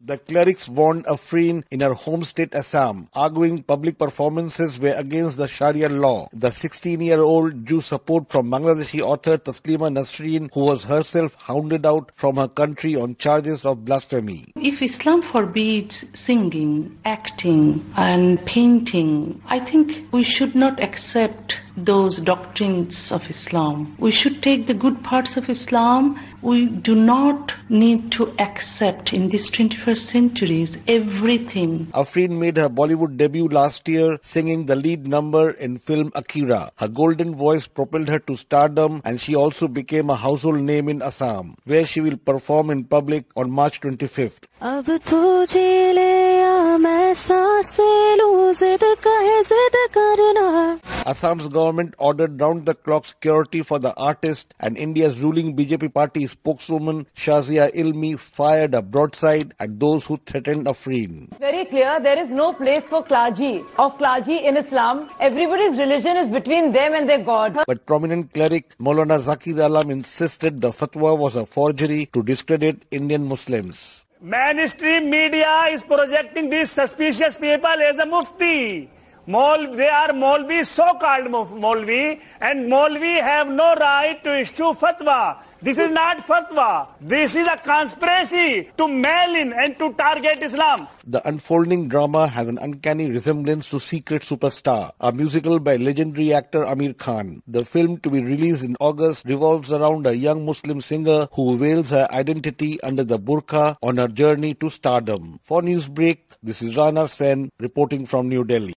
The clerics warned Afrin in her home state Assam, arguing public performances were against the Sharia law. The 16-year-old drew support from Bangladeshi author Taslima Nasreen, who was herself hounded out from her country on charges of blasphemy. If Islam forbids singing, acting and painting, I think we should not accept those doctrines of Islam. We should take the good parts of Islam. We do not need to accept in this 21st centuries everything. Afrin made her Bollywood debut last year singing the lead number in film Akira. Her golden voice propelled her to stardom and she also became a household name in Assam, where she will perform in public on March 25th. Assam's government ordered round-the-clock security for the artist and India's ruling BJP party spokeswoman Shazia Ilmi fired a broadside at those who threatened Afrin. Very clear, there is no place for clergy of clergy in Islam. Everybody's religion is between them and their God. But prominent cleric Maulana Zakir Alam insisted the fatwa was a forgery to discredit Indian Muslims. Mainstream media is projecting these suspicious people as a mufti. They are Maulvi, so-called Maulvi, and Maulvi have no right to issue fatwa. This is not fatwa. This is a conspiracy to mail in and to target Islam. The unfolding drama has an uncanny resemblance to Secret Superstar, a musical by legendary actor Aamir Khan. The film to be released in August revolves around a young Muslim singer who veils her identity under the burqa on her journey to stardom. For Newsbreak, this is Rana Senn reporting from New Delhi.